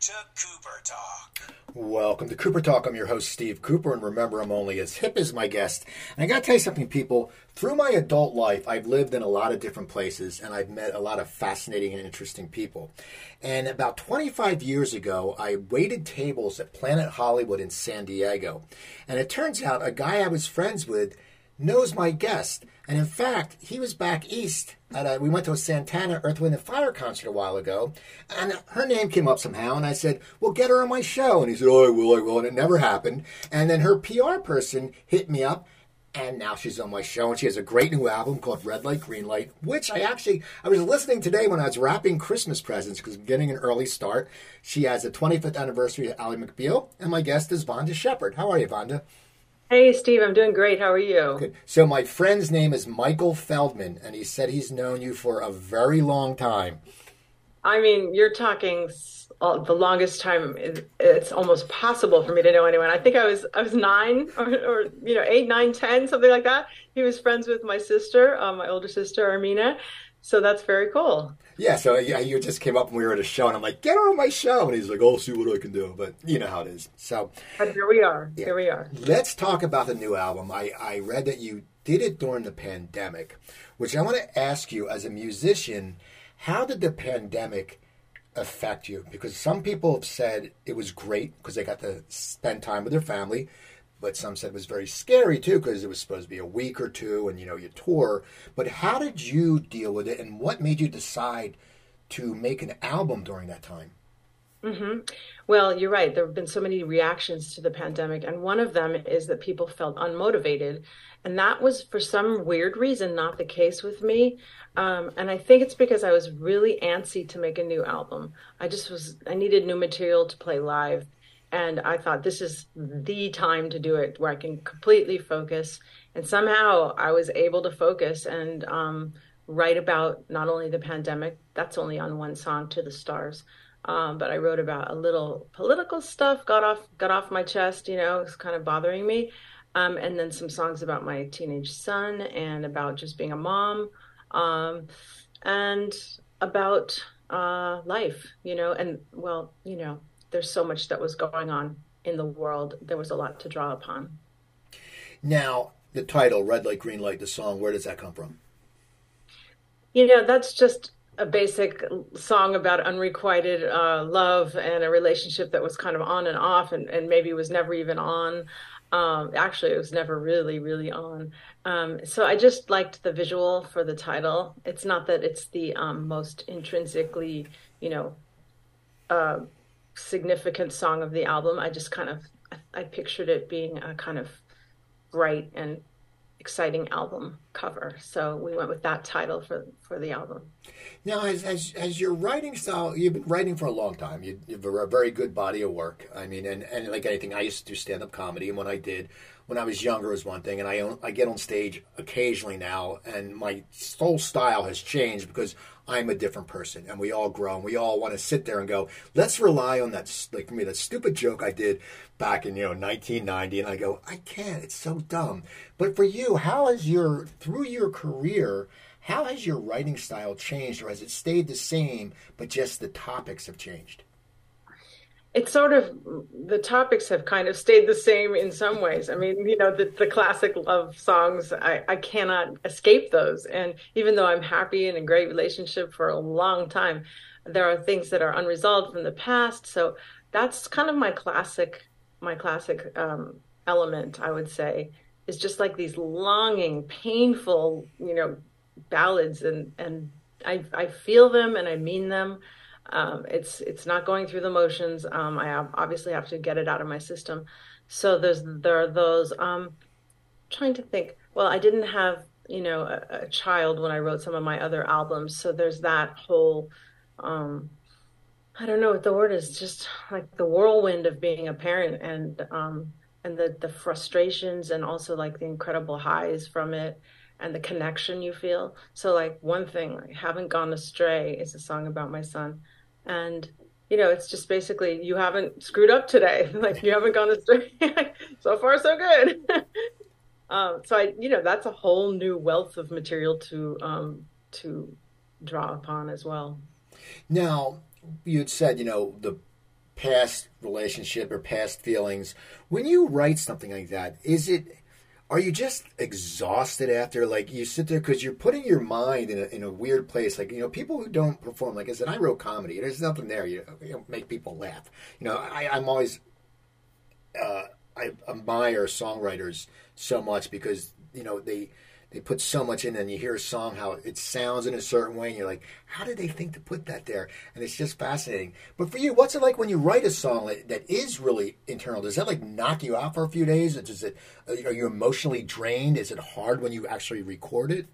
to Cooper Talk. Welcome to Cooper Talk. I'm your host, Steve Cooper, and remember, I'm only as hip as my guest. And I got to tell you something, people. Through my adult life, I've lived in a lot of different places, and I've met a lot of fascinating and interesting people. And about 25 years ago, I waited tables at Planet Hollywood in San Diego. And it turns out a guy I was friends with knows my guest. And in fact, he was back east. At a, we went to a Santana Earth, Wind, and Fire concert a while ago, and her name came up somehow, and I said, "Well, get her on my show." And he said, "Oh, I will, I will," and it never happened. And then her PR person hit me up, and now she's on my show, and she has a great new album called Red Light, Green Light, which I actually I was listening today when I was wrapping Christmas presents because I'm getting an early start. She has the 25th anniversary of Ally McBeal, and my guest is Vonda Shepard. How are you, Vonda? Hey, Steve, I'm doing great. How are you? Good. So my friend's name is Michael Feldman, and he said he's known you for a very long time. I mean, you're talking uh, the longest time. It's almost possible for me to know anyone. I think I was I was nine or, or you know eight, nine, ten, something like that. He was friends with my sister, um, my older sister Armina. So that's very cool. Yeah, so yeah, you just came up and we were at a show, and I'm like, get on my show, and he's like, "I'll see what I can do." But you know how it is. So, but here we are. Yeah. Here we are. Let's talk about the new album. I I read that you did it during the pandemic, which I want to ask you as a musician, how did the pandemic affect you? Because some people have said it was great because they got to spend time with their family but some said it was very scary too because it was supposed to be a week or two and you know you tour. But how did you deal with it and what made you decide to make an album during that time? Mm-hmm. well you're right. There have been so many reactions to the pandemic and one of them is that people felt unmotivated and that was for some weird reason not the case with me. Um, and i think it's because i was really antsy to make a new album. I just was i needed new material to play live and I thought this is the time to do it where I can completely focus. And somehow I was able to focus and um, write about not only the pandemic, that's only on one song to the stars. Um, but I wrote about a little political stuff, got off got off my chest, you know, it's kind of bothering me. Um, and then some songs about my teenage son and about just being a mom, um, and about uh, life, you know, and well, you know, there's so much that was going on in the world. There was a lot to draw upon. Now, the title, Red Light, Green Light, the song, where does that come from? You know, that's just a basic song about unrequited uh, love and a relationship that was kind of on and off and, and maybe was never even on. Um, actually, it was never really, really on. Um, so I just liked the visual for the title. It's not that it's the um, most intrinsically, you know, uh, significant song of the album. I just kind of I, pictured it being a kind of bright and exciting album cover. So we went with that title for for the album. Now, as as, as your writing style, you've been writing for a long time. You, you have a very good body of work. I mean, and, and like anything, I used to do stand up comedy, and when I did, when I was younger, was one thing, and I I get on stage occasionally now, and my whole style has changed because I'm a different person, and we all grow, and we all want to sit there and go, let's rely on that, like for me, that stupid joke I did back in you know 1990, and I go, I can't, it's so dumb. But for you, how has your through your career, how has your writing style changed, or has it stayed the same, but just the topics have changed? It's sort of the topics have kind of stayed the same in some ways. I mean, you know, the, the classic love songs, I, I cannot escape those. And even though I'm happy in a great relationship for a long time, there are things that are unresolved from the past. So that's kind of my classic, my classic um, element, I would say, is just like these longing, painful, you know, ballads, and and I I feel them and I mean them um, it's it's not going through the motions. Um, I obviously have to get it out of my system. So there's there are those. Um, trying to think. Well, I didn't have you know a, a, child when I wrote some of my other albums, so there's that whole. Um, I don't know what the word is. Just like the whirlwind of being a parent and um, and the the frustrations and also like the incredible highs from it and the connection you feel. So like one thing, like, haven't gone astray is a song about my son and you know it's just basically you haven't screwed up today. Like you haven't gone astray. So far so good. Um, so i you know that's a whole new wealth of material to um, to draw upon as well. Now you had said you know the past relationship or past feelings. When you write something like that, is it are you just exhausted after like you sit there because you're putting your mind in a, in a weird place. Like you know people who don't perform like i said i wrote comedy. There's nothing there you, you make people laugh. You know I, i'm always uh, i admire songwriters so much because you know they they put so much in and you hear a song how it sounds in a certain way and you're like how did they think to put that there? And it's just fascinating. But for you what's it like when you write a song that, is really internal? Does that like knock you out for a few days does it uh, are you emotionally drained? Is it hard when you actually record it?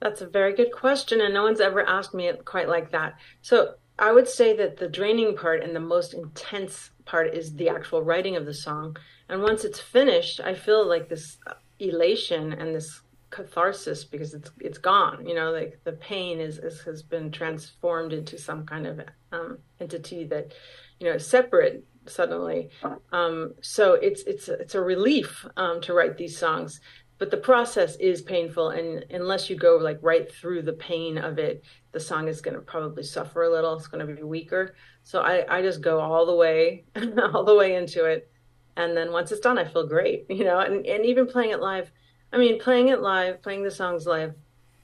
That's a very good question and no one's ever asked me it quite like that. So i would say that the draining part and the most intense part is the actual writing of the song. And once it's finished i feel like this elation and this catharsis because it's it's gone you know like the pain is, is has been transformed into some kind of um, entity that you know is separate suddenly. Um, so it's it's it's a relief um, to write these songs but the process is painful and unless you go like right through the pain of it the song is going to probably suffer a little. It's going to be weaker. So i i just go all the way all the way into it and then once it's done i feel great you know? And, and even playing it live i mean playing it live playing the songs live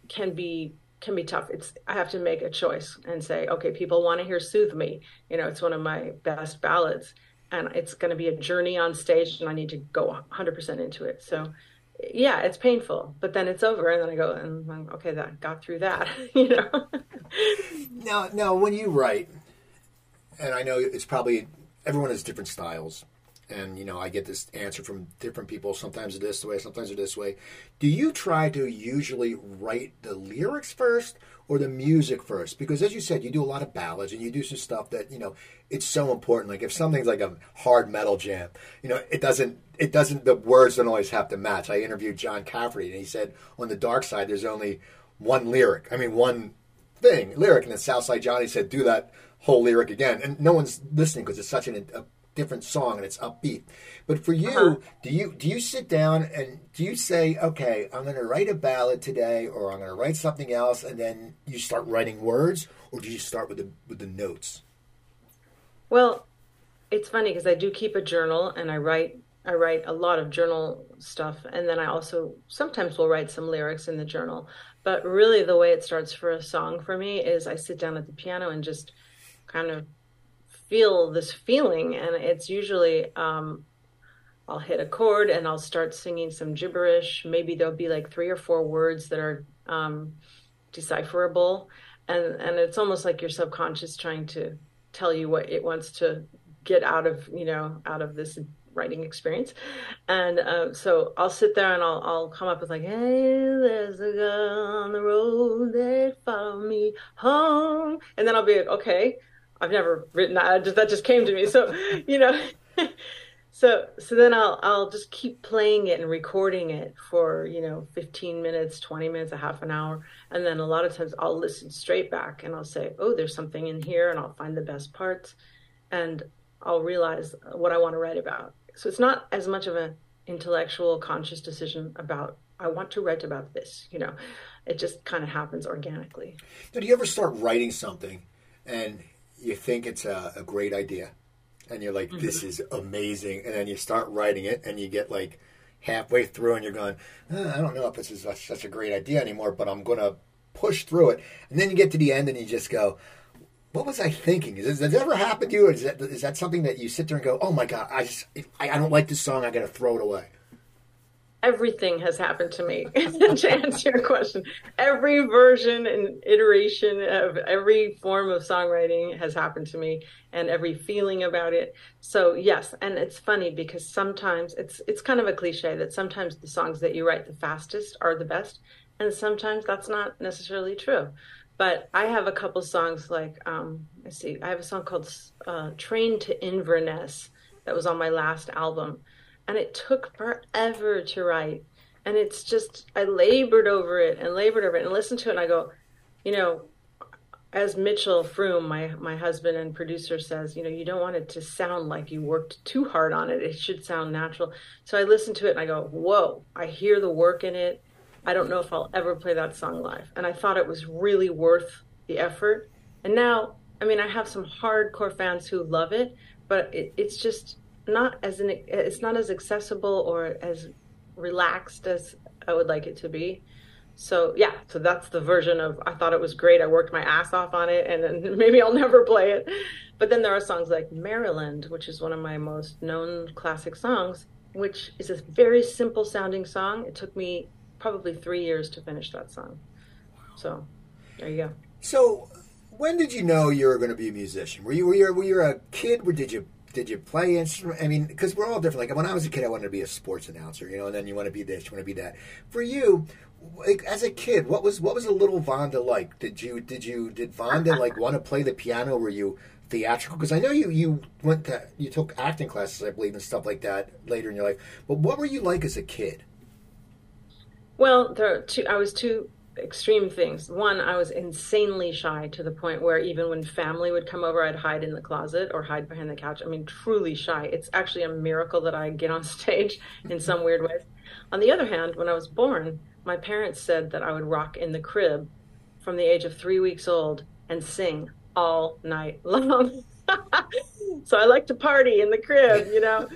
can be can be tough. It's i have to make a choice and say okay people want to hear soothe me. You know it's one of my best ballads. And it's going to be a journey on stage and i need to go 100% into it. So yeah it's painful but then it's over and then i go um, and I'm, okay that got through that you know? Now now when you write and i know it's probably everyone has different styles and you know I get this answer from different people. Sometimes this way, sometimes this way. Do you try to usually write the lyrics first or the music first? Because as you said, you do a lot of ballads and you do some stuff that you know it's so important. Like if something's like a hard metal jam, you know it doesn't it doesn't the words don't always have to match. I interviewed John Cafferty and he said on the dark side there's only one lyric. I mean one thing lyric, and then Southside Johnny said do that whole lyric again, and no one's listening because it's such an, a different song and it's upbeat. But for you, uh-huh. do you do you sit down and do you say, okay, I'm going to write a ballad today, or I'm going to write something else, and then you start writing words, or do you start with the with the notes? Well, it's funny because I do keep a journal and I write I write a lot of journal stuff, and then I also sometimes will write some lyrics in the journal. But really, the way it starts for a song for me is I sit down at the piano and just kind of feel this feeling and it's usually um, i'll hit a chord and i'll start singing some gibberish. Maybe there'll be like three or four words that are um, decipherable. And and it's almost like your subconscious trying to tell you what it wants to get out of you know out of this writing experience. And uh, so i'll sit there and I'll, I'll come up with like hey there's a girl on the road that follow me home. And then i'll be like okay I've never written that. Just, that just came to me. So, you know, so so then I'll I'll just keep playing it and recording it for you know 15 minutes, 20 minutes, a half an hour, and then a lot of times I'll listen straight back and I'll say, oh, there's something in here, and I'll find the best parts, and I'll realize what I want to write about. So it's not as much of an intellectual, conscious decision about I want to write about this. You know, it just kind of happens organically. Did you ever start writing something and you think it's a, a great idea, and you're like, "This mm-hmm. is amazing," and then you start writing it, and you get like halfway through, and you're going, oh, "I don't know if this is such a great idea anymore," but I'm going to push through it, and then you get to the end, and you just go. What was I thinking? Is, does that ever happened to you? Is that, is that something that you sit there and go, "Oh my god, I just I, I don't like this song. I got to throw it away." Everything has happened to me to answer your question. Every version and iteration of every form of songwriting has happened to me and every feeling about it. So yes and it's funny because sometimes it's it's kind of a cliche that sometimes the songs that you write the fastest are the best and sometimes that's not necessarily true. But i have a couple songs like um let's see i have a song called uh, train to inverness that was on my last album and it took forever to write. And it's just I labored over it and labored over it and listened to it and I go, you know, as Mitchell Froom, my my husband and producer says, you know, you don't want it to sound like you worked too hard on it. It should sound natural. So I listen to it and I go, whoa, I hear the work in it. I don't know if I'll ever play that song live. And I thought it was really worth the effort. And now I mean, I have some hardcore fans who love it, but it, it's just not as an it's not as accessible or as relaxed as I would like it to be. So yeah, so that's the version of I thought it was great. I worked my ass off on it, and then maybe I'll never play it. But then there are songs like Maryland, which is one of my most known classic songs, which is a very simple sounding song. It took me probably three years to finish that song. So there you go. So when did you know you were going to be a musician? Were you were you, were you a kid? Or did you did you play instrument? I mean, because we're all different. Like when I was a kid, I wanted to be a sports announcer, you know, and then you want to be this, you want to be that. For you, like, as a kid, what was what was a little Vonda like? Did you did you did Vonda like want to play the piano? Were you theatrical? Because I know you you went to you took acting classes, I believe, and stuff like that later in your life. But what were you like as a kid? Well, there two. I was two extreme things. One, I was insanely shy to the point where even when family would come over, I'd hide in the closet or hide behind the couch. I mean, truly shy. It's actually a miracle that I get on stage in some weird ways. On the other hand, when I was born, my parents said that I would rock in the crib from the age of three weeks old and sing all night long. so I like to party in the crib, you know.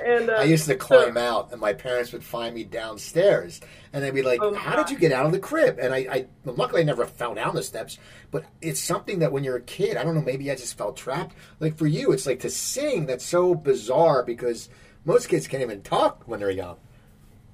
And uh, I used to climb so, out, and my parents would find me downstairs, and they'd be like, oh "How did you get out of the crib?" And I, I luckily, I never fell down the steps. But it's something that when you're a kid, I don't know, maybe I just felt trapped. Like for you, it's like to sing. That's so bizarre because most kids can't even talk when they're young.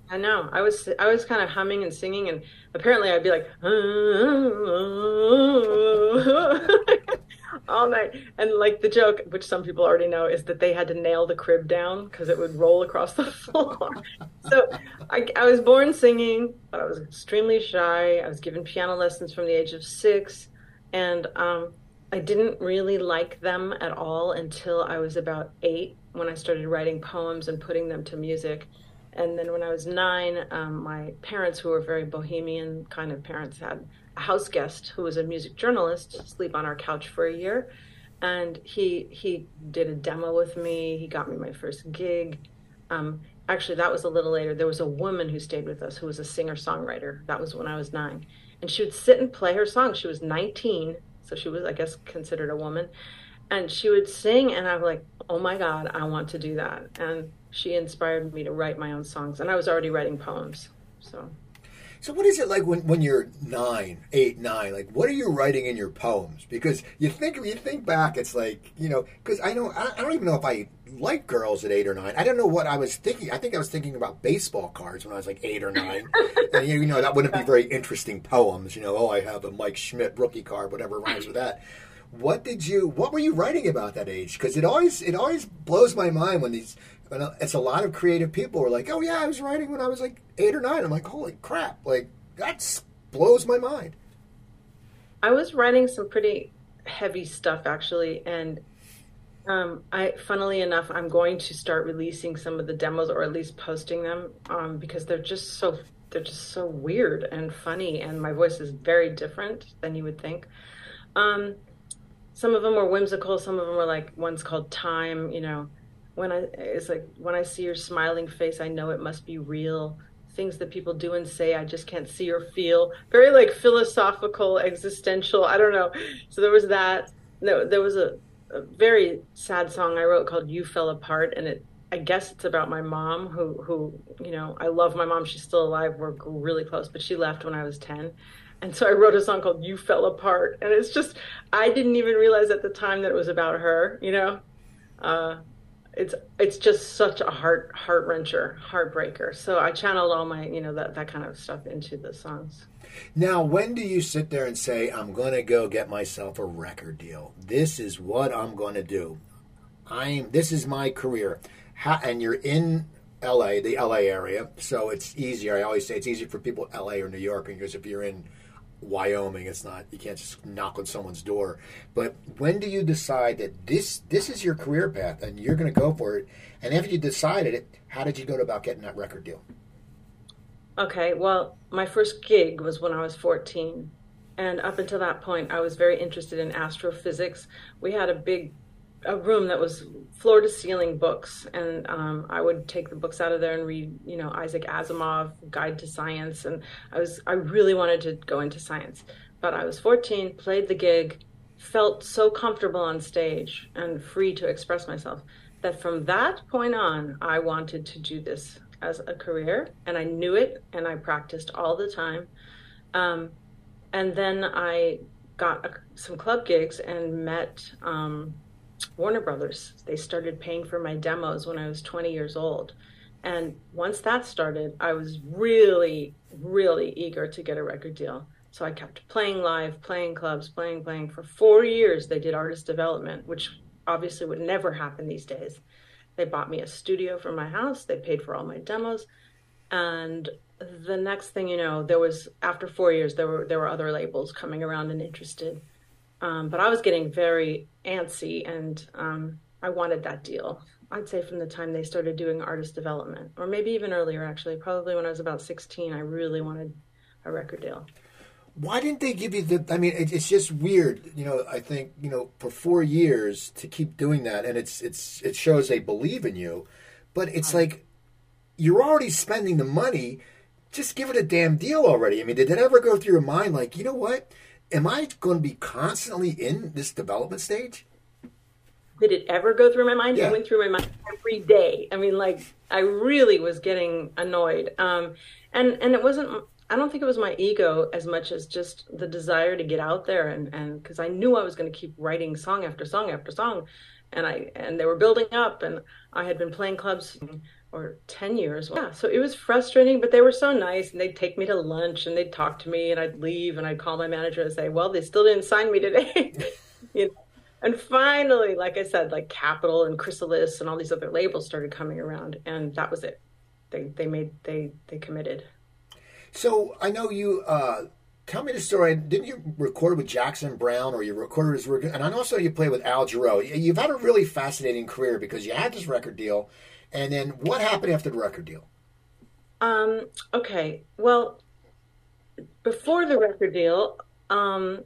I know. I was I was kind of humming and singing, and apparently I'd be like all night. And like the joke, which some people already know, is that they had to nail the crib down because it would roll across the floor. so I, I was born singing, but I was extremely shy. I was given piano lessons from the age of six, and um, I didn't really like them at all until I was about eight when I started writing poems and putting them to music and then when I was nine, um, my parents, who were very bohemian kind of parents, had house guest who was a music journalist sleep on our couch for a year, and he he did a demo with me. He got me my first gig. Um, actually, that was a little later. There was a woman who stayed with us who was a singer songwriter. That was when I was nine, and she would sit and play her song She was 19, so she was, I guess, considered a woman, and she would sing, and I'm like, oh my god, I want to do that, and she inspired me to write my own songs, and I was already writing poems. So, so what is it like when, when you're nine, eight, nine? Like, what are you writing in your poems? Because you think you think back, it's like you know, because I know I, I don't even know if I like girls at eight or nine. I don't know what I was thinking. I think I was thinking about baseball cards when I was like eight or nine. and you know, that wouldn't be very interesting poems. You know, oh, I have a Mike Schmidt rookie card, whatever rhymes with that. What did you? What were you writing about that age? Because it always it always blows my mind when these but it's a lot of creative people are like, oh yeah, I was writing when I was like eight or nine. I'm like, holy crap! Like that blows my mind. I was writing some pretty heavy stuff actually, and um, I, funnily enough, I'm going to start releasing some of the demos, or at least posting them, um, because they're just so they're just so weird and funny, and my voice is very different than you would think. Um, some of them were whimsical. Some of them were like one's called Time, you know when I it's like when I see your smiling face, I know it must be real. Things that people do and say, I just can't see or feel. Very like philosophical, existential. I don't know. So there was that. No, there was a, a very sad song I wrote called "You Fell Apart," and it I guess it's about my mom who who you know I love my mom she's still alive we're really close but she left when I was 10 and so I wrote a song called You Fell Apart and it's just I didn't even realize at the time that it was about her you know uh, it's it's just such a heart heart wrencher, heartbreaker. So I channeled all my you know that that kind of stuff into the songs. Now, when do you sit there and say, "I'm going to go get myself a record deal. This is what I'm going to do. I'm this is my career." How, and you're in LA, the LA area, so it's easier. I always say it's easier for people LA or New York because if you're in Wyoming. It's not you can't just knock on someone's door. But when do you decide that this this is your career path and you're going to go for it? And after you decided it, how did you go about getting that record deal? Okay, well, my first gig was when I was 14. And up until that point, I was very interested in astrophysics. We had a big a room that was floor to ceiling books, and um, I would take the books out of there and read, you know, Isaac Asimov, Guide to Science, and I was I really wanted to go into science, but I was 14, played the gig, felt so comfortable on stage and free to express myself that from that point on, I wanted to do this as a career, and I knew it, and I practiced all the time. Um, and then I got a, some club gigs and met um, Warner Brothers. They started paying for my demos when I was 20 years old. And once that started, I was really, really eager to get a record deal. So I kept playing live, playing clubs, playing, playing. For four years, they did artist development, which obviously would never happen these days. They bought me a studio for my house, they paid for all my demos. And the next thing you know, there was after four years, there were there were other labels coming around and interested. Um, but I was getting very antsy, and um, I wanted that deal. I'd say from the time they started doing artist development, or maybe even earlier, actually, probably when I was about 16, I really wanted a record deal. Why didn't they give you the? I mean, it, it's just weird. You know, I think you know for four years to keep doing that, and it's it's it shows they believe in you, but it's like you're already spending the money. Just give it a damn deal already. I mean, did it ever go through your mind like, you know what? Am I going to be constantly in this development stage? did it ever go through my mind? Yeah. It went through my mind every day. I mean, like I really was getting annoyed. Um, and and it wasn't. I don't think it was my ego as much as just the desire to get out there and and because I knew I was going to keep writing song after song after song, and I and they were building up, and I had been playing clubs or 10 years. Yeah, so it was frustrating, but they were so nice and they'd take me to lunch and they'd talk to me and I'd leave and I'd call my manager and say, "Well, they still didn't sign me today." you know? And finally, like I said, like Capitol and Chrysalis and all these other labels started coming around, and that was it. They they made they they committed. So I know you. Uh, tell me the story. Didn't you record with Jackson Browne or you recorded his? And I know also you played with Al Jarreau. You've had a really fascinating career because you had this record deal, and then what happened after the record deal? Um. Okay. Well, before the record deal, um,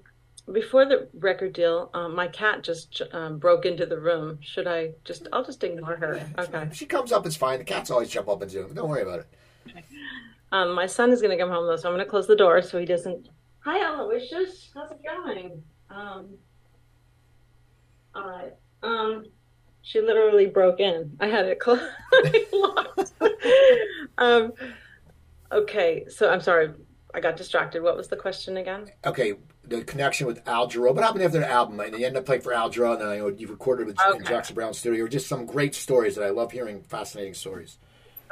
before the record deal, um, my cat just um, broke into the room. Should I just? I'll just ignore her. Okay. She comes up, it's fine. The cats always jump up and do. Don't worry about it. Um, my son is going to come home though, so I'm going to close the door so he doesn't. Hi, Aloysius. How's it going? Um. All right. Um. She literally broke in. I had it closed. locked. um. Okay, so I'm sorry. I got distracted. What was the question again? Okay, the connection with Al Jarreau. What happened after the album? And you end up playing for Al Jarreau, and then I know you recorded with Okay. Jackson Browne Studio. Or just some great stories that I love hearing. Fascinating stories.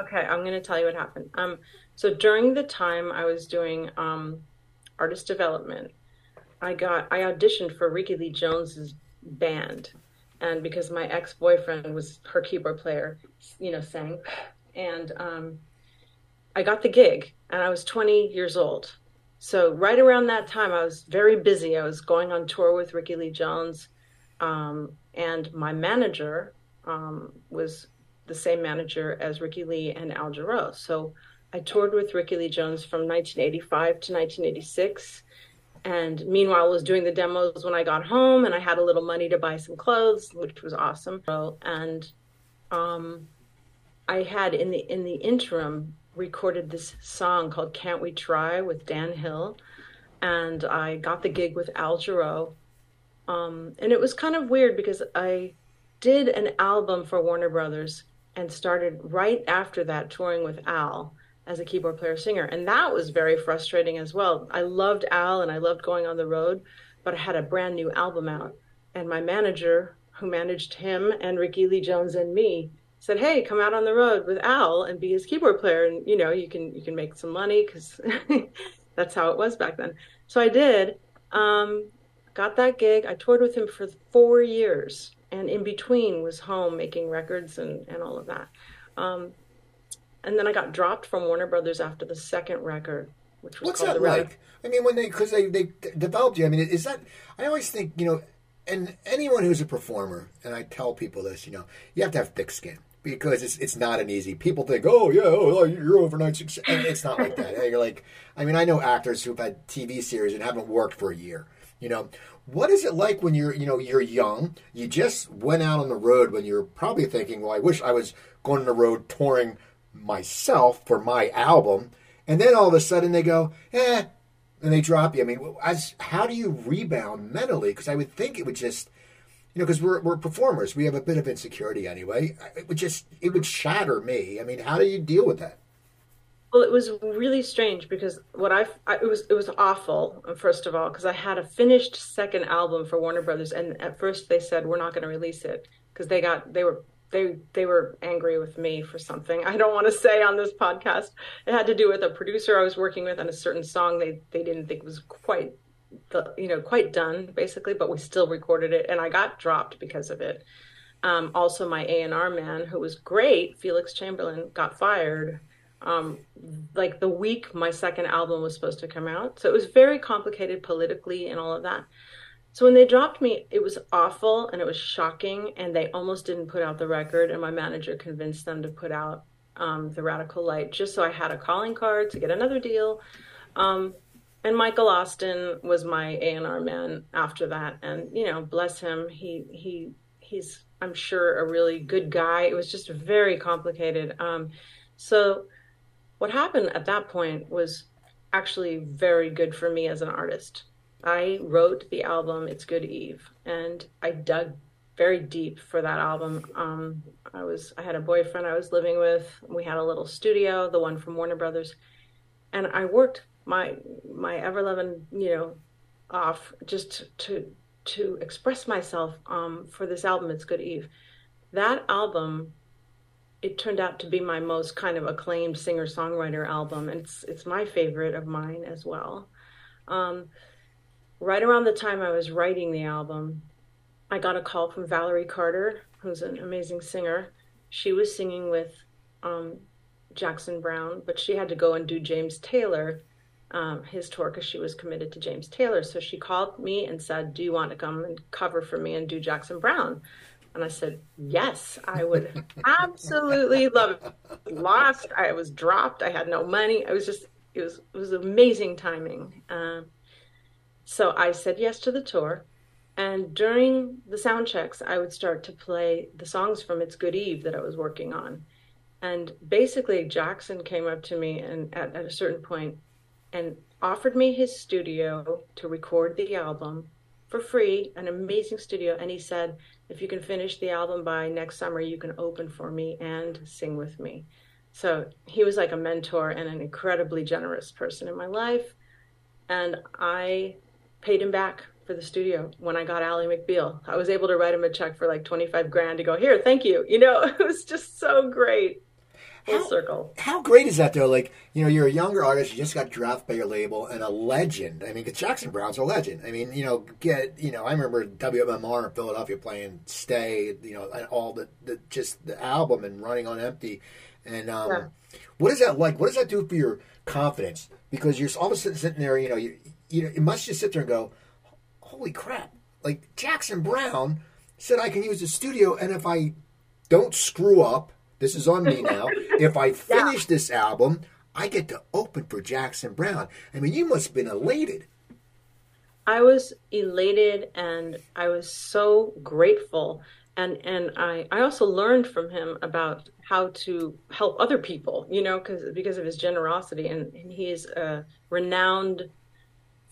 Okay, I'm going to tell you what happened. Um, so during the time I was doing um, artist development, I got I auditioned for Rickie Lee Jones's band, and because my ex boyfriend was her keyboard player, you know, sang, and um, I got the gig, and I was 20 years old. So right around that time, I was very busy. I was going on tour with Rickie Lee Jones, um, and my manager um, was the same manager as Rickie Lee and Al Jarreau. So I toured with Rickie Lee Jones from 1985 to 1986. And meanwhile, was doing the demos when I got home, and I had a little money to buy some clothes, which was awesome. So, And um, I had in the in the interim recorded this song called "Can't We Try" with Dan Hill, and I got the gig with Al Jarreau. Um, and it was kind of weird because I did an album for Warner Brothers and started right after that touring with Al as a keyboard player singer. And that was very frustrating as well. I loved Al and I loved going on the road, but I had a brand new album out. And my manager, who managed him and Rickie Lee Jones and me, said, "Hey, come out on the road with Al and be his keyboard player, and you know you can you can make some money because that's how it was back then." So I did. Um, got that gig. I toured with him for four years, and in between was home making records and and all of that. Um, and then I got dropped from Warner Brothers after the second record, which was What's called that The like? I mean, when they because they they developed you. I mean, is that? I always think you know, and anyone who's a performer, and I tell people this, you know, you have to have thick skin because it's it's not an easy. People think, oh yeah, oh, oh you're overnight success, and it's not like that. You're like, I mean, I know actors who've had TV series and haven't worked for a year. You know, what is it like when you're you know you're young? You just went out on the road when you're probably thinking, well, I wish I was going on the road touring myself for my album. And then all of a sudden they go, eh, and they drop you. I mean, as how do you rebound mentally? Because I would think it would just, you know, because we're we're performers, we have a bit of insecurity anyway. It would just it would shatter me. I mean, how do you deal with that? Well, it was really strange because what I, I it was it was awful. First of all, because I had a finished second album for Warner Brothers, and at first they said we're not going to release it because they got they were they they were angry with me for something I don't want to say on this podcast. It had to do with a producer I was working with on a certain song they they didn't think was quite the you know quite done basically, but we still recorded it, and I got dropped because of it. Um, also, my A and R man, who was great, Felix Chamberlain, got fired. Um, like the week my second album was supposed to come out, so it was very complicated politically and all of that. So when they dropped me, it was awful and it was shocking, and they almost didn't put out the record. And my manager convinced them to put out um, the Radical Light just so I had a calling card to get another deal. Um, and Michael Austin was my A and R man after that, and you know, bless him, he he he's I'm sure a really good guy. It was just very complicated. Um, so what happened at that point was actually very good for me as an artist I wrote the album It's Good Eve and I dug very deep for that album. Um, I was I had a boyfriend I was living with. We had a little studio, the one from Warner Brothers, and I worked my my ever loving you know off just to to express myself um, for this album. It's Good Eve. That album, it turned out to be my most kind of acclaimed singer songwriter album, and it's it's my favorite of mine as well. Um, right around the time I was writing the album, I got a call from Valerie Carter, who's an amazing singer. She was singing with um, Jackson Browne, but she had to go and do James Taylor, um, his tour, because she was committed to James Taylor. So she called me and said, Do you want to come and cover for me and do Jackson Browne? And I said, Yes, I would absolutely love it. Lost, I was dropped, I had no money. I was just, it was, it was amazing timing. Uh, so I said yes to the tour. And during the sound checks, I would start to play the songs from It's Good Eve that I was working on. And basically, Jackson came up to me and at, at a certain point and offered me his studio to record the album for free, an amazing studio. And he said, if you can finish the album by next summer, you can open for me and sing with me. So he was like a mentor and an incredibly generous person in my life. And I paid him back for the studio when I got Ally McBeal. I was able to write him a check for like 25 grand to go, here, thank you. You know, it was just so great. Full how, circle. How great is that though? Like, you know, you're a younger artist, you just got drafted by your label and a legend. I mean, cause Jackson Browne's a legend. I mean, you know, get, you know, I remember WMMR in Philadelphia playing Stay, you know, and all the, the just the album and running on empty. And um, yeah. what is that like? What does that do for your confidence? Because you're all of a sudden sitting there, you know, you, you know, you must just sit there and go, holy crap. Like Jackson Browne said I can use the studio, and if I don't screw up, this is on me now, if I finish yeah. this album, I get to open for Jackson Browne. I mean, you must have been elated. I was elated and I was so grateful. And, and I, I also learned from him about how to help other people, you know, because because of his generosity. And, and he is a renowned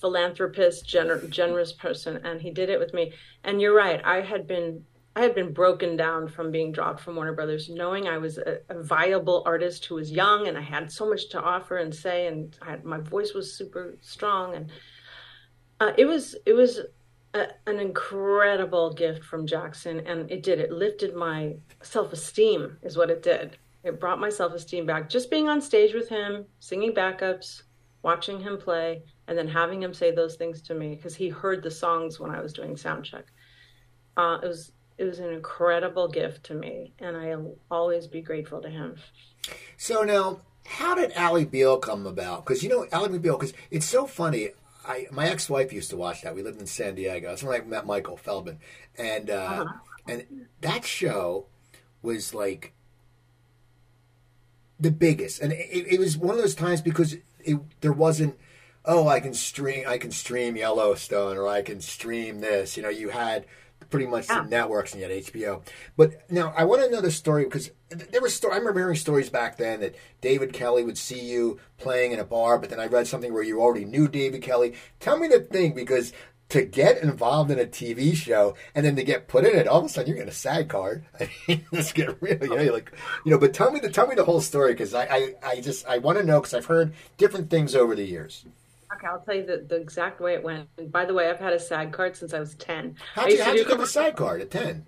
philanthropist, gener- generous person, and he did it with me. And you're right, I had been I had been broken down from being dropped from Warner Brothers, knowing I was a, a viable artist who was young and I had so much to offer and say, and had, my voice was super strong, and uh, it was it was a, an incredible gift from Jackson, and it did it lifted my self esteem, is what it did. It brought my self esteem back. Just being on stage with him, singing backups, watching him play, and then having him say those things to me because he heard the songs when I was doing sound check. Uh, it was it was an incredible gift to me, and I'll always be grateful to him. So now, how did Ally McBeal come about? Because you know Ally McBeal, because it's so funny. I my ex wife used to watch that. We lived in San Diego. That's when I met Michael Feldman, and uh, uh-huh. and that show was like the biggest, and it, it was one of those times because it, there wasn't oh, I can stream, I can stream Yellowstone, or I can stream this. You know, you had pretty much Yeah. the networks and yet HBO. But now I want to know the story because there was sto- I remember hearing stories back then that David Kelley would see you playing in a bar, but then I read something where you already knew David Kelley. Tell me the thing because to get involved in a TV show and then to get put in it, all of a sudden you're getting a SAG card. I mean, this get really, oh. you know, like, you know. But tell me the tell me the whole story because I, I I just I want to know because I've heard different things over the years. Okay, I'll tell you the, the exact way it went. And by the way, I've had a SAG card since I was 10. How'd you, how'd you get the commercials SAG card at ten?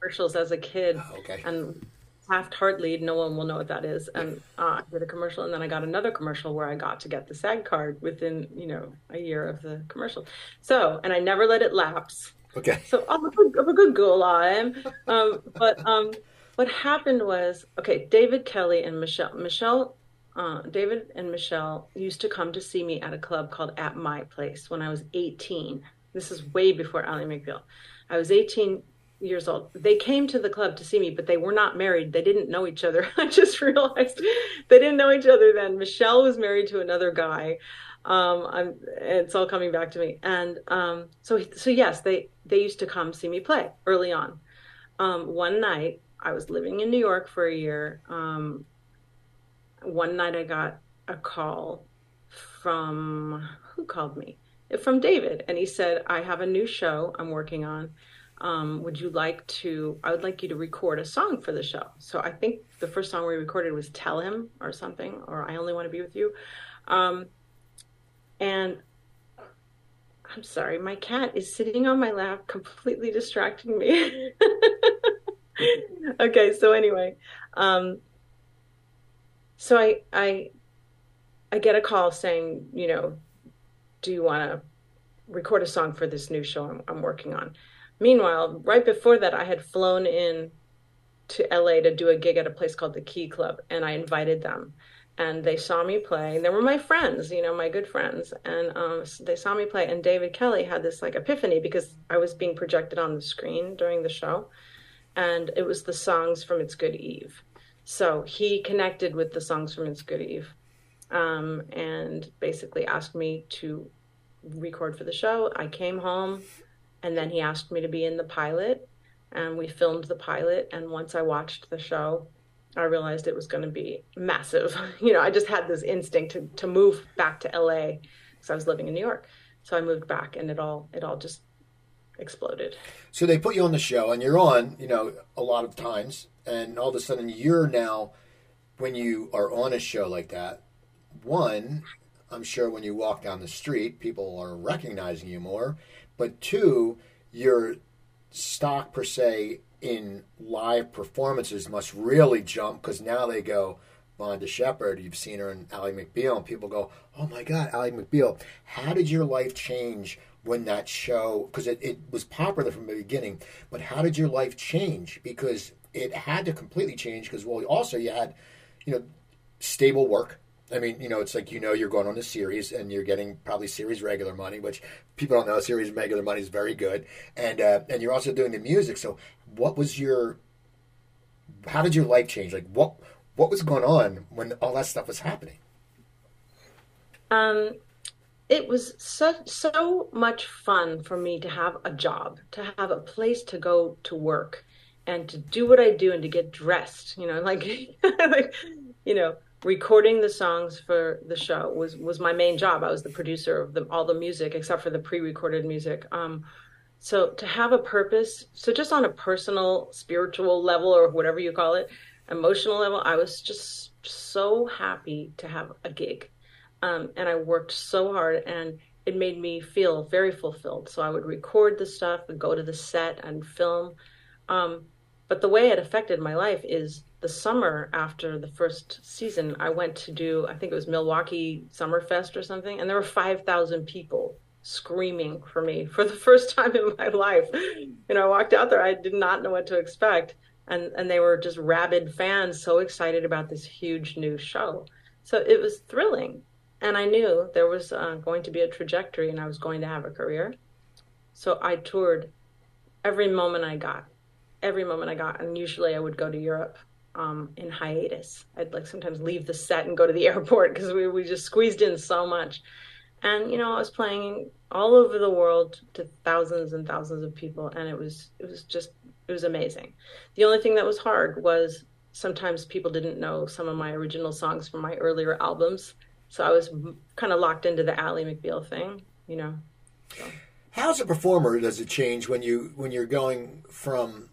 Commercials as a kid. Oh, okay. And Taft-Hartley, no one will know what that is. And uh, I did a commercial, and then I got another commercial where I got to get the SAG card within, you know, a year of the commercial. So, and I never let it lapse. Okay. So I'm a good, I'm a good girl, I am. Um, but um, what happened was, okay, David Kelly and Michelle, Michelle, uh, David and Michelle used to come to see me at a club called At My Place when I was 18. This is way before Ally McBeal. I was 18 years old. They came to the club to see me, but they were not married. They didn't know each other. I just realized they didn't know each other then. Michelle was married to another guy. Um, it's all coming back to me. And um, so, so yes, they they used to come see me play early on. Um, one night, I was living in New York for a year. Um, one night, I got a call from who called me? From David, and he said, "I have a new show I'm working on. Um, would you like to? I would like you to record a song for the show." So I think the first song we recorded was "Tell Him" or something, or "I Only Want to Be with You." Um, and I'm sorry, my cat is sitting on my lap, completely distracting me. okay, so anyway, um, so I I I get a call saying, you know, do you want to record a song for this new show I'm, I'm working on? Meanwhile, right before that, I had flown in to LA to do a gig at a place called the Key Club, and I invited them. And they saw me play and they were my friends you know my good friends. And um, they saw me play and david kelley had this like epiphany because i was being projected on the screen during the show. And it was the songs from it's good eve so he connected with the songs from it's good eve um, and basically asked me to record for the show i came home and then he asked me to be in the pilot and we filmed the pilot and once i watched the show I realized it was going to be massive. You know, I just had this instinct to, to move back to LA because I was living in New York. So I moved back and it all it all just exploded. So they put you on the show, and you're on, you know, a lot of times, and all of a sudden you're now, when you are on a show like that, one, I'm sure when you walk down the street, people are recognizing you more, but two, your stock per se in live performances must really jump because now they go, Vonda Shepard, you've seen her in Ally McBeal, and people go, oh my God, Ally McBeal. How did your life change when that show, because it, it was popular from the beginning, but how did your life change? Because it had to completely change because, well, also you had, you know, stable work. I mean, you know, it's like you know you're going on a series and you're getting probably series regular money, which people don't know. Series regular money is very good, and uh, and you're also doing the music. So, what was your? How did your life change? Like, what what was going on when all that stuff was happening? Um, it was so so much fun for me to have a job, to have a place to go to work, and to do what I do and to get dressed. You know, like, like you know, recording the songs for the show was was my main job. I was the producer of the, all the music except for the pre-recorded music. Um, so to have a purpose, so just on a personal, spiritual level or whatever you call it, emotional level, I was just so happy to have a gig. Um, and I worked so hard and it made me feel very fulfilled. So I would record the stuff and go to the set and film. Um, but the way it affected my life is the summer after the first season, I went to do, I think it was Milwaukee Summerfest or something, and there were 5,000 people screaming for me for the first time in my life. You know, I walked out there, I did not know what to expect. And, and they were just rabid fans, so excited about this huge new show. So it was thrilling. And I knew there was uh, going to be a trajectory and I was going to have a career. So I toured every moment I got, every moment I got. And usually I would go to Europe um, in hiatus. I'd like sometimes leave the set and go to the airport because we, we just squeezed in so much. and you know I was playing all over the world to thousands and thousands of people, and it was it was just it was amazing. The only thing that was hard was sometimes people didn't know some of my original songs from my earlier albums, so I was kind of locked into the Ally McBeal thing, you know. So. How as a performer does it change when you when you're going from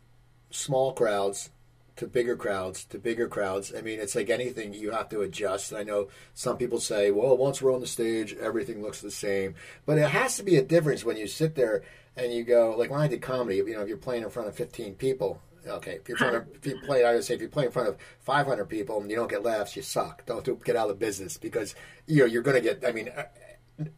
small crowds to bigger crowds to bigger crowds. I mean, it's like anything you have to adjust. I know some people say, "Well, once we're on the stage, everything looks the same," but it has to be a difference when you sit there and you go. Like when I did comedy, you know, if you're playing in front of 15 people, okay, if you're trying to if you play, I would say if you play in front of 500 people and you don't get laughs, you suck. Don't do, get out of the business because you know you're going to get. I mean. Uh,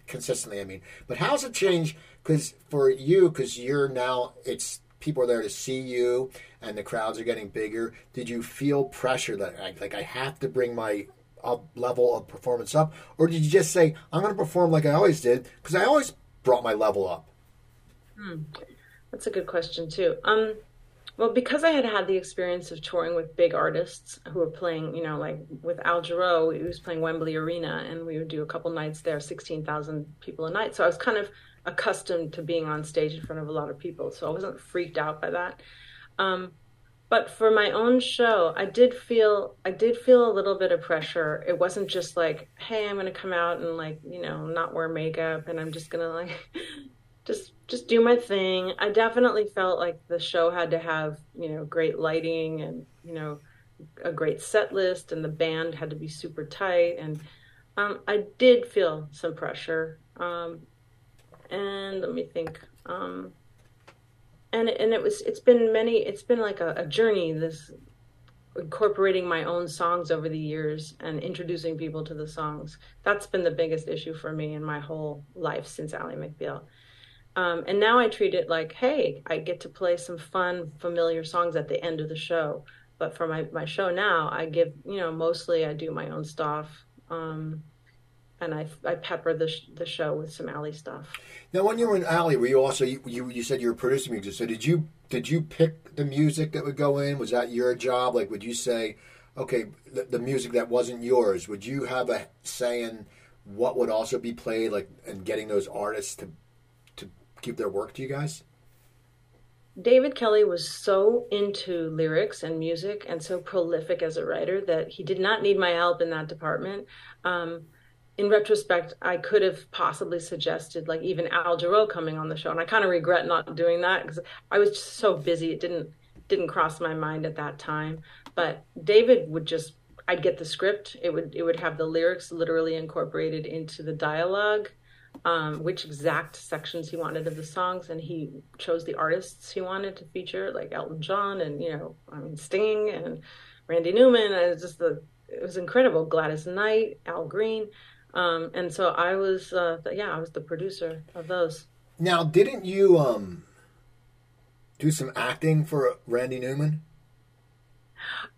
consistently, I mean, but how's it changed? Because for you, because you're now, it's people are there to see you and the crowds are getting bigger did you feel pressure that I, like i have to bring my up level of performance up or did you just say i'm going to perform like i always did because i always brought my level up hmm. that's a good question too um well, because I had had the experience of touring with big artists who were playing, you know, like with Al Jarreau, he was playing Wembley Arena, and we would do a couple nights there, 16,000 people a night. So I was kind of accustomed to being on stage in front of a lot of people, so I wasn't freaked out by that. Um, but for my own show, I did feel I did feel a little bit of pressure. It wasn't just like, hey, I'm going to come out and like you know not wear makeup and I'm just going to like just just do my thing. I definitely felt like the show had to have you know great lighting and you know a great set list and the band had to be super tight and um, I did feel some pressure. Um, and let me think. Um, and and it was it's been many it's been like a, a journey this incorporating my own songs over the years and introducing people to the songs. That's been the biggest issue for me in my whole life since Ally McBeal. Um, and now I treat it like, hey, I get to play some fun, familiar songs at the end of the show. But for my, my show now, I give, you know, mostly I do my own stuff. Um, and I, I pepper the, sh- the show with some Ally stuff. Now, when you were in Ally, were you also you, you, you said you were producing music? So did you did you pick the music that would go in? Was that your job? Like, would you say, okay, the, the music that wasn't yours, would you have a say in what would also be played, like, and getting those artists to give their work to you guys? David Kelley was so into lyrics and music and so prolific as a writer that he did not need my help in that department. Um, in retrospect, I could have possibly suggested like even Al Jarreau coming on the show, and I kind of regret not doing that because I was just so busy. It didn't didn't cross my mind at that time. But David would just I'd get the script. It would it would have the lyrics literally incorporated into the dialogue, um, which exact sections he wanted of the songs, and he chose the artists he wanted to feature, like Elton John and you know I mean Sting and Randy Newman. And it was just the it was incredible. Gladys Knight, Al Green. Um, and so I was, uh, yeah, I was the producer of those. Now, didn't you um, do some acting for Randy Newman?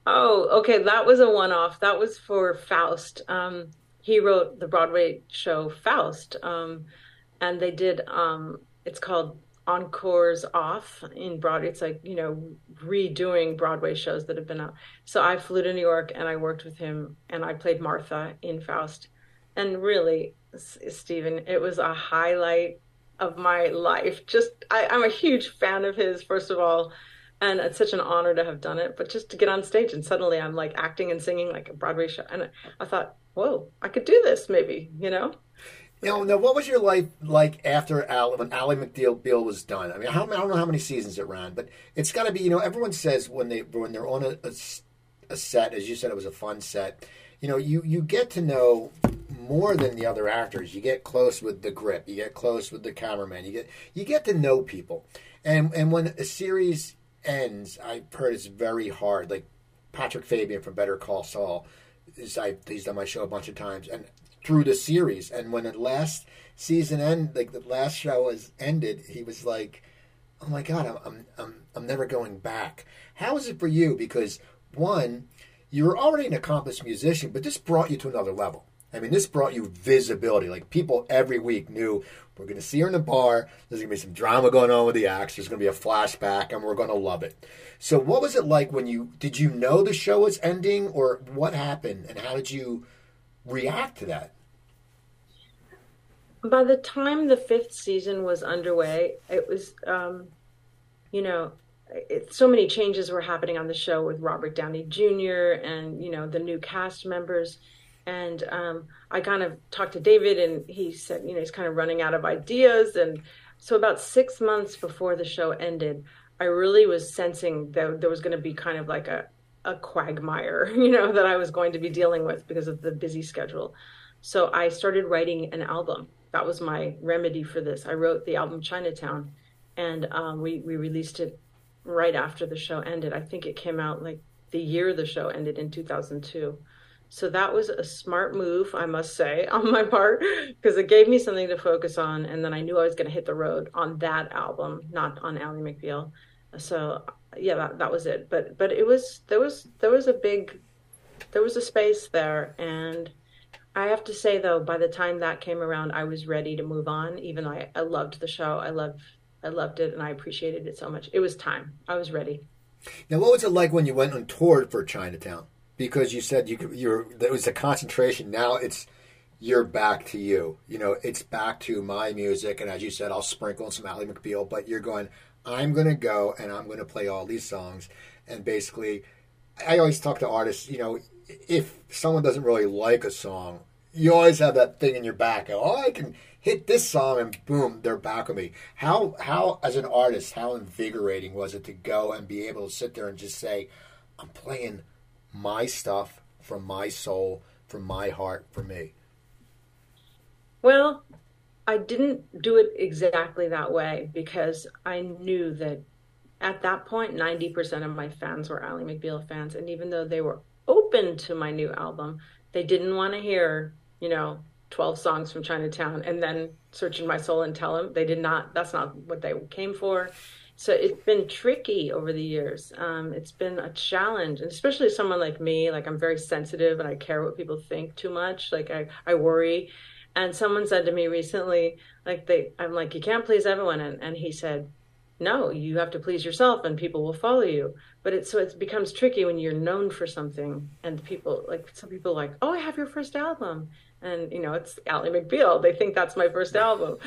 Oh, okay. That was a one off. That was for Faust. Um, he wrote the Broadway show Faust. Um, and they did, um, it's called Encores Off in Broadway. It's like, you know, redoing Broadway shows that have been out. So I flew to New York and I worked with him and I played Martha in Faust and really, Stephen, it was a highlight of my life. Just, I, I'm a huge fan of his, first of all, and it's such an honor to have done it. But just to get on stage and suddenly I'm like acting and singing like a Broadway show, and I thought, whoa, I could do this, maybe, you know. You know, now what was your life like after Al, when Ally McBeal Bill was done? I mean, how, I don't know how many seasons it ran, but it's got to be. You know, everyone says when they when they're on a, a, a set, as you said, it was a fun set. You know, you you get to know more than the other actors. You get close with the grip. You get close with the cameraman. You get you get to know people. And and when a series ends, I've heard it's very hard. Like Patrick Fabian from Better Call Saul, is I, he's done my show a bunch of times, and through the series. And when the last season end, like the last show was ended, he was like, "Oh my god, I'm I'm I'm, I'm never going back." How is it for you? Because one, you're already an accomplished musician, but this brought you to another level. I mean, this brought you visibility. Like people every week knew we're going to see her in the bar. There's going to be some drama going on with the axe. There's going to be a flashback, and we're going to love it. So, what was it like when you did you know the show was ending, or what happened, and how did you react to that? by the time the fifth season was underway, it was, um, you know, it, so many changes were happening on the show with Robert Downey Jr. and you know the new cast members, and um, I kind of talked to David, and he said, you know, he's kind of running out of ideas, and so about six months before the show ended, I really was sensing that there was going to be kind of like a a quagmire, you know, that I was going to be dealing with because of the busy schedule. So I started writing an album. That was my remedy for this. I wrote the album Chinatown, and um, we we released it right after the show ended. I think it came out like the year the show ended in 2002. So that was a smart move, I must say, on my part, because it gave me something to focus on. And then I knew I was going to hit the road on that album, not on Ally McBeal. So yeah, that, that was it. But but it was there was there was a big there was a space there, and I have to say though, by the time that came around, I was ready to move on. Even though I, I loved the show, I loved I loved it, and I appreciated it so much. It was time. I was ready. Now, what was it like when you went on tour for Chinatown? Because you said you you're there was a concentration. Now it's you're back to you. You know, it's back to my music, and as you said, I'll sprinkle in some Ally McBeal. But you're going. I'm going to go and I'm going to play all these songs, and basically, I always talk to artists. You know, if someone doesn't really like a song, you always have that thing in your back. Oh, I can hit this song and boom, they're back with me. How how as an artist, how invigorating was it to go and be able to sit there and just say, I'm playing my stuff from my soul, from my heart, for me. Well, I didn't do it exactly that way because I knew that at that point 90% of my fans were Ally McBeal fans and even though they were open to my new album, they didn't want to hear, you know, 12 songs from Chinatown and then searching my soul and tell them they did not, that's not what they came for. So it's been tricky over the years. Um, it's been a challenge, and especially someone like me, like I'm very sensitive and I care what people think too much. Like I, I worry. And someone said to me recently, like they, I'm like, you can't please everyone. And, and he said, no, you have to please yourself and people will follow you. But it's, so it becomes tricky when you're known for something and people like some people like, oh, I have your first album and you know it's Ally McBeal. They think that's my first album,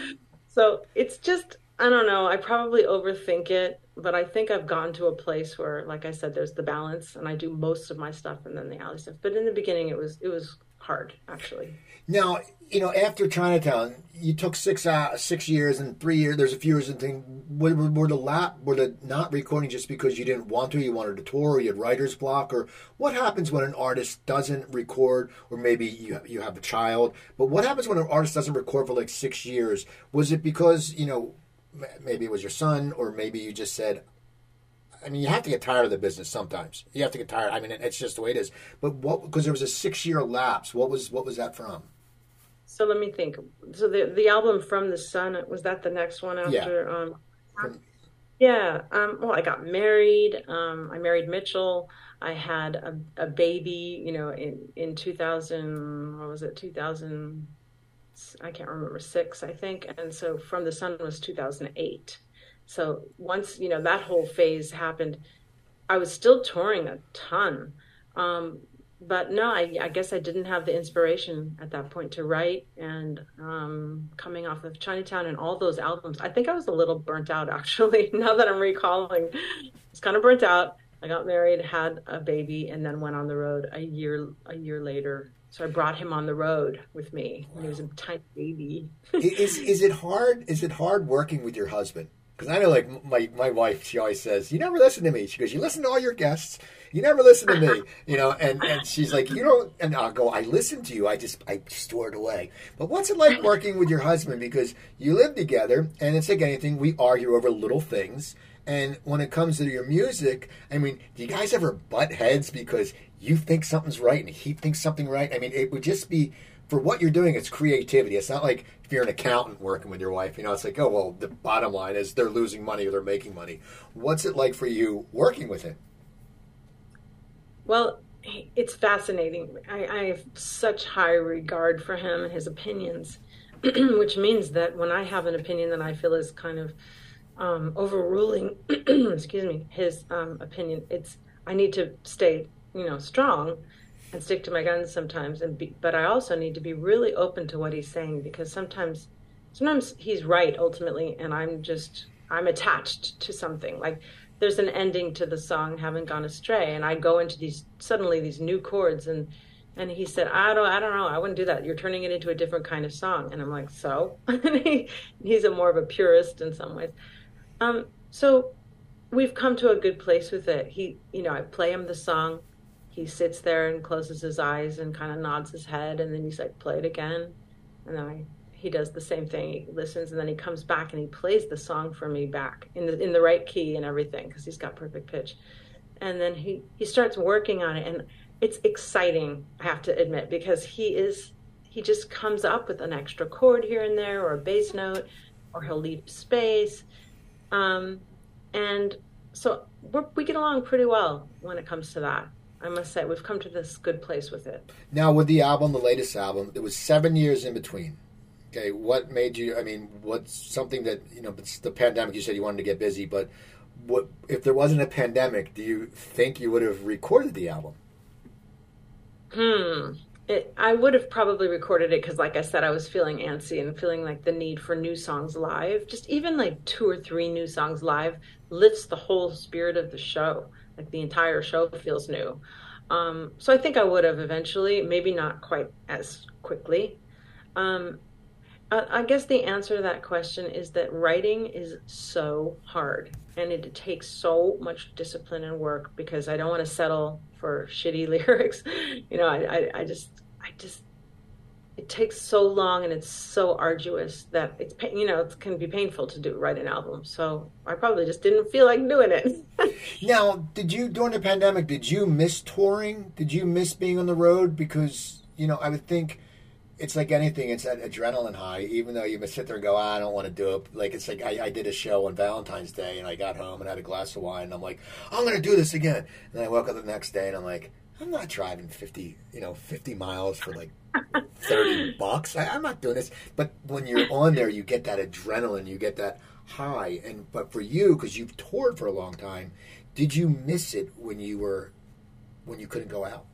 so it's just I don't know. I probably overthink it, but I think I've gotten to a place where, like I said, there's the balance, and I do most of my stuff and then the Ally stuff. But in the beginning, it was it was hard actually. Now, you know, after Chinatown, you took six uh, six years and three years. There's a few years and thing. Were, were the lap were the not recording just because you didn't want to? You wanted to tour, or you had writer's block, or what happens when an artist doesn't record, or maybe you you have a child? But what happens when an artist doesn't record for like six years? Was it because you know maybe it was your son, or maybe you just said, I mean, you have to get tired of the business sometimes. You have to get tired. I mean, it's just the way it is. But what? Because there was a six-year lapse. What was what was that from? So let me think. So the the album from the Sun was that the next one after? Yeah. Um, from, yeah. Um, well, I got married. Um, I married Mitchell. I had a, a baby. You know, in in two thousand. What was it? Two thousand. I can't remember six. I think. And so from the Sun was two thousand eight. So once you know that whole phase happened, I was still touring a ton. Um, but no, I, I, guess I didn't have the inspiration at that point to write. And um, coming off of Chinatown and all those albums, I think I was a little burnt out actually. now that I'm recalling, I was kind of burnt out. I got married, had a baby, and then went on the road a year a year later. So I brought him on the road with me when he was a tiny baby. is is it hard? Is it hard working with your husband? Because I know, like my my wife, she always says, "You never listen to me." She goes, "You listen to all your guests." you never listen to me, you know. And and she's like, you don't. And I'll go, I listen to you. I just I store it away. But what's it like working with your husband because you live together, and it's like anything. We argue over little things. And when it comes to your music, I mean, do you guys ever butt heads because you think something's right and he thinks something right? I mean, it would just be for what you're doing, it's creativity. It's not like if you're an accountant working with your wife, you know, it's like, oh, well, the bottom line is they're losing money or they're making money. What's it like for you working with him? Well, it's fascinating. I, I have such high regard for him and his opinions, which means that when I have an opinion that I feel is kind of um, overruling, excuse me, his um, opinion, it's I need to stay, you know, strong and stick to my guns sometimes. And be, but I also need to be really open to what he's saying because sometimes sometimes he's right ultimately, and I'm just I'm attached to something. Like there's an ending to the song "Haven't Gone Astray," and I go into these suddenly these new chords, and and he said, "I don't I don't know, I wouldn't do that. You're turning it into a different kind of song." And I'm like, "So?" he, he's a more of a purist in some ways. Um, so we've come to a good place with it. He, you know, I play him the song. He sits there and closes his eyes and kind of nods his head, and then he's like, "Play it again," and then I he does the same thing. He listens and then he comes back and he plays the song for me back in the in the right key and everything because he's got perfect pitch. And then he he starts working on it and it's exciting, I have to admit, because he is he just comes up with an extra chord here and there or a bass note or he'll leave space. Um, and so we get along pretty well when it comes to that. I must say, we've come to this good place with it. Now, with the album, the latest album, there was seven years in between. Okay, what made you? I mean, what's something that you know? It's the pandemic. You said you wanted to get busy, but what if there wasn't a pandemic? Do you think you would have recorded the album? Hmm. It, I would have probably recorded it because, like I said, I was feeling antsy and feeling like the need for new songs live. Just even like two or three new songs live lifts the whole spirit of the show. Like the entire show feels new. Um, so I think I would have eventually, maybe not quite as quickly. Um, I guess the answer to that question is that writing is so hard and it takes so much discipline and work because I don't want to settle for shitty lyrics. You know, I, I, I just, I just, it takes so long and it's so arduous that it's, you know, it can be painful to do, write an album. So I probably just didn't feel like doing it. now, did you, during the pandemic, did you miss touring? Did you miss being on the road? Because, you know, I would think, it's like anything. It's an adrenaline high. Even though you sit there and go, ah, I don't want to do it. Like it's like I, I, did a show on Valentine's Day, and I got home and had a glass of wine, and I'm like, I'm going to do this again. And I woke up the next day, and I'm like, I'm not driving 50, you know, 50 miles for like 30 bucks. I, I'm not doing this. But when you're on there, you get that adrenaline, you get that high. And but for you, because you've toured for a long time, did you miss it when you were when you couldn't go out?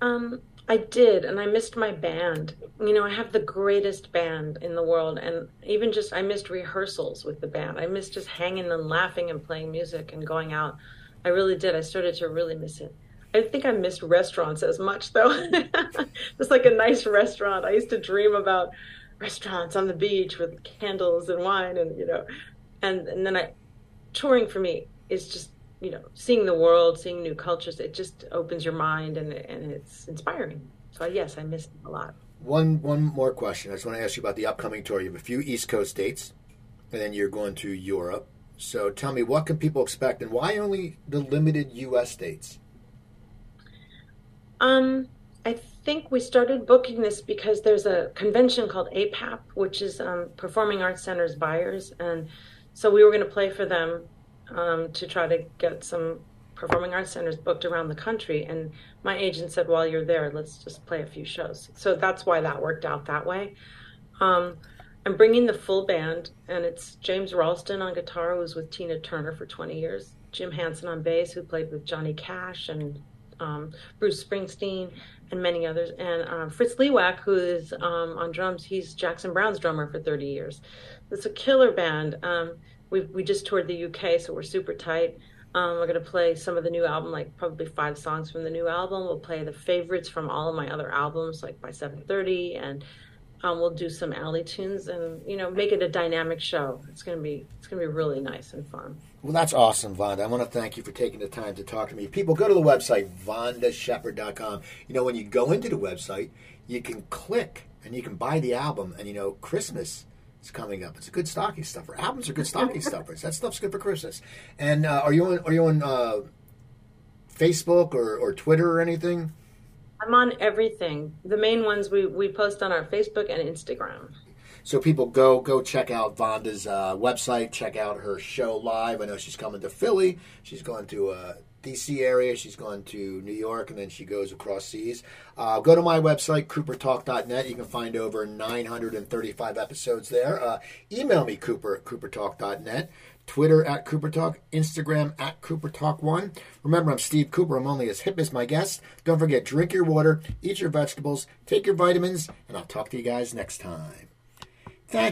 Um, I did, and I missed my band. You know, I have the greatest band in the world, and even just I missed rehearsals with the band. I missed just hanging and laughing and playing music and going out. I really did. I started to really miss it. I think I missed restaurants as much though. just like a nice restaurant. I used to dream about restaurants on the beach with candles and wine and you know and and then I touring for me is just you know, seeing the world, seeing new cultures, it just opens your mind and and it's inspiring. So yes, I miss it a lot. One one more question. I just want to ask you about the upcoming tour. You have a few East Coast dates, and then you're going to Europe. So tell me, what can people expect, and why only the limited U.S. states? Um, I think we started booking this because there's a convention called APAP, which is um, Performing Arts Centers buyers, and so we were going to play for them um, to try to get some performing arts centers booked around the country. And my agent said, while you're there, let's just play a few shows. So that's why that worked out that way. Um, I'm bringing the full band, and it's James Ralston on guitar, who was with Tina Turner for 20 years, Jim Hanson on bass, who played with Johnny Cash and um, Bruce Springsteen, and many others, and um, Fritz Lewak, who is um, on drums. He's Jackson Browne's drummer for 30 years. It's a killer band. Um, we we just toured the UK, so we're super tight. Um, we're gonna play some of the new album, like probably five songs from the new album. We'll play the favorites from all of my other albums, like by 7:30, and um, we'll do some Ally tunes, and you know, make it a dynamic show. It's gonna be it's gonna be really nice and fun. Well, that's awesome, Vonda. I want to thank you for taking the time to talk to me. People, go to the website vondashepard.com. You know, when you go into the website, you can click and you can buy the album, and you know, Christmas it's coming up. It's a good stocking stuffer. Albums are good stocking stuffers. That stuff's good for Christmas. And uh, are you on? Are you on uh, Facebook or, or Twitter or anything? I'm on everything. The main ones we, we post on our Facebook and Instagram. So people go go check out Vonda's uh, website, check out her show live. I know she's coming to Philly. She's going to uh, DC area. She's going to New York, and then she goes across seas. Uh, go to my website, coopertalk.net. You can find over 935 episodes there. Uh, email me, cooper at coopertalk.net. Twitter at Cooper Talk, Instagram at Cooper Talk One. Remember, I'm Steve Cooper. I'm only as hip as my guest. Don't forget, drink your water, eat your vegetables, take your vitamins, and I'll talk to you guys next time.